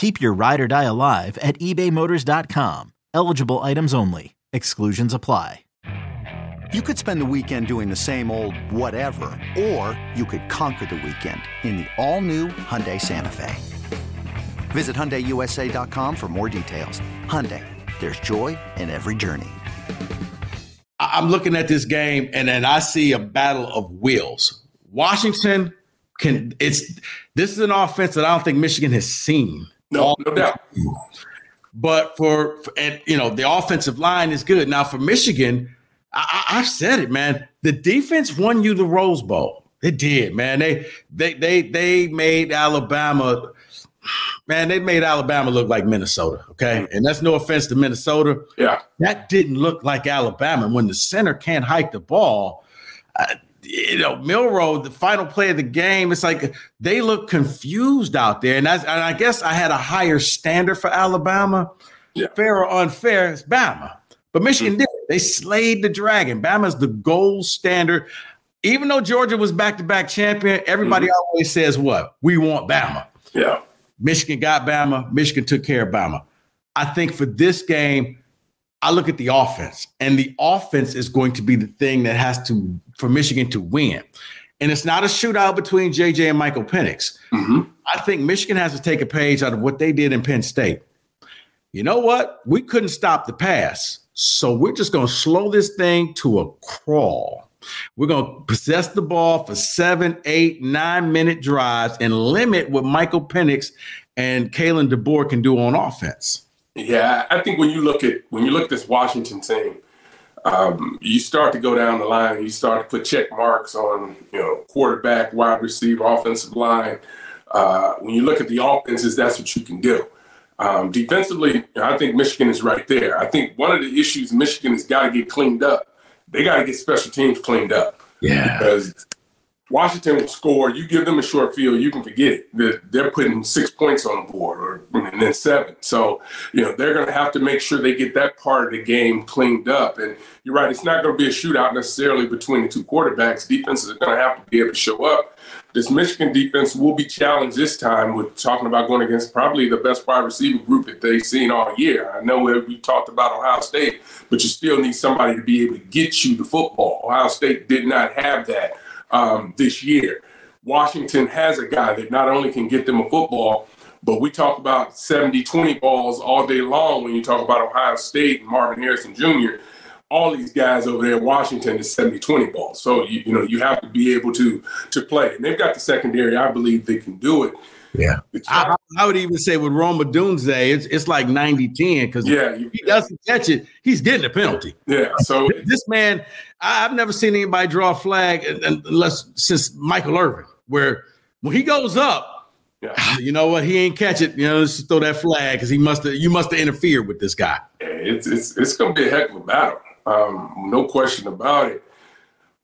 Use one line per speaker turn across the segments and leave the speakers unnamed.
Keep your ride or die alive at ebaymotors.com. Eligible items only. Exclusions apply.
You could spend the weekend doing the same old whatever, or you could conquer the weekend in the all-new Hyundai Santa Fe. Visit HyundaiUSA.com for more details. Hyundai, there's joy in every journey.
I'm looking at this game and then I see a battle of wills. Washington can it's this is an offense that I don't think Michigan has seen.
No, no doubt.
But for, for and you know the offensive line is good now for Michigan. I, I've said it, man. The defense won you the Rose Bowl. It did, man. They they they they made Alabama. Man, they made Alabama look like Minnesota. Okay, and that's no offense to Minnesota.
Yeah,
that didn't look like Alabama when the center can't hike the ball. Uh, you know, Milroe, the final play of the game, it's like they look confused out there. And, that's, and I guess I had a higher standard for Alabama.
Yeah.
Fair or unfair, it's Bama. But Michigan mm-hmm. did. They slayed the dragon. Bama's the gold standard. Even though Georgia was back to back champion, everybody mm-hmm. always says what? We want Bama.
Yeah.
Michigan got Bama. Michigan took care of Bama. I think for this game, I look at the offense, and the offense is going to be the thing that has to for Michigan to win. And it's not a shootout between JJ and Michael Penix. Mm-hmm. I think Michigan has to take a page out of what they did in Penn State. You know what? We couldn't stop the pass. So we're just going to slow this thing to a crawl. We're going to possess the ball for seven, eight, nine minute drives and limit what Michael Penix and Kalen DeBoer can do on offense.
Yeah, I think when you look at when you look at this Washington team, um, you start to go down the line you start to put check marks on you know quarterback, wide receiver, offensive line. Uh, when you look at the offenses, that's what you can do. Um, defensively, I think Michigan is right there. I think one of the issues Michigan has got to get cleaned up. They got to get special teams cleaned up.
Yeah.
Because Washington will score. You give them a short field, you can forget it. They're, they're putting six points on the board, or and then seven. So you know they're going to have to make sure they get that part of the game cleaned up. And you're right; it's not going to be a shootout necessarily between the two quarterbacks. Defenses are going to have to be able to show up. This Michigan defense will be challenged this time with talking about going against probably the best wide receiver group that they've seen all year. I know we talked about Ohio State, but you still need somebody to be able to get you the football. Ohio State did not have that um, this year. Washington has a guy that not only can get them a football, but we talk about 70 20 balls all day long when you talk about Ohio State and Marvin Harrison Jr. All these guys over there in Washington is 70 20 balls. So, you, you know, you have to be able to to play. And they've got the secondary. I believe they can do it.
Yeah. I, I, would even say with Rome Odunze, it's it's like 90 10 because
yeah,
he doesn't catch it, he's getting a penalty.
Yeah. So
this man, I've never seen anybody draw a flag unless since Michael Irvin, where when he goes up, yeah. you know what, he ain't catch it. You know, just throw that flag because he must have you must have interfered with this guy.
It's it's it's gonna be a heck of a battle. Um, no question about it.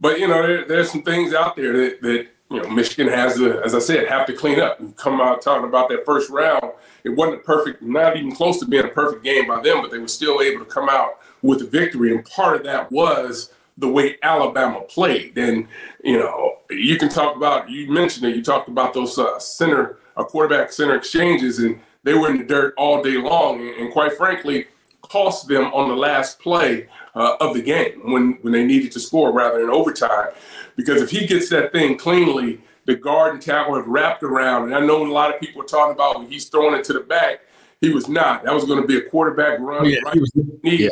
But you know, there, there's some things out there that that you know, Michigan has to, as I said, have to clean up. We come out talking about that first round. It wasn't a perfect, not even close to being a perfect game by them, but they were still able to come out with a victory. And part of that was the way Alabama played. And, you know, you can talk about, you mentioned it, you talked about those uh, center, uh, quarterback center exchanges, and they were in the dirt all day long. And, and quite frankly, cost them on the last play uh, of the game when, when they needed to score rather than overtime. Because if he gets that thing cleanly, the guard and tackle have wrapped around. And I know a lot of people are talking about when he's throwing it to the back. He was not. That was going to be a quarterback run
yeah,
right
was, yeah.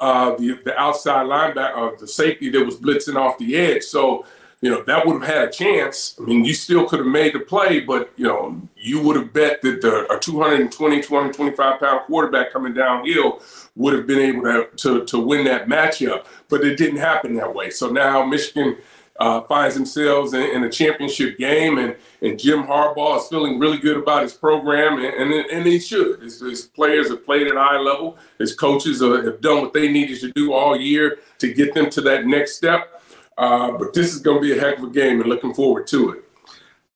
uh, the the outside linebacker, uh, the safety that was blitzing off the edge. So you know, that would have had a chance. I mean, you still could have made the play, but, you know, you would have bet that the, a 220, 225 pound quarterback coming downhill would have been able to, to, to win that matchup. But it didn't happen that way. So now Michigan uh, finds themselves in, in, a championship game, and, and Jim Harbaugh is feeling really good about his program, and, and, and he should. His, his, players have played at high level. His coaches have done what they needed to do all year to get them to that next step. Uh, but this is going to be a heck of a game and looking forward to it.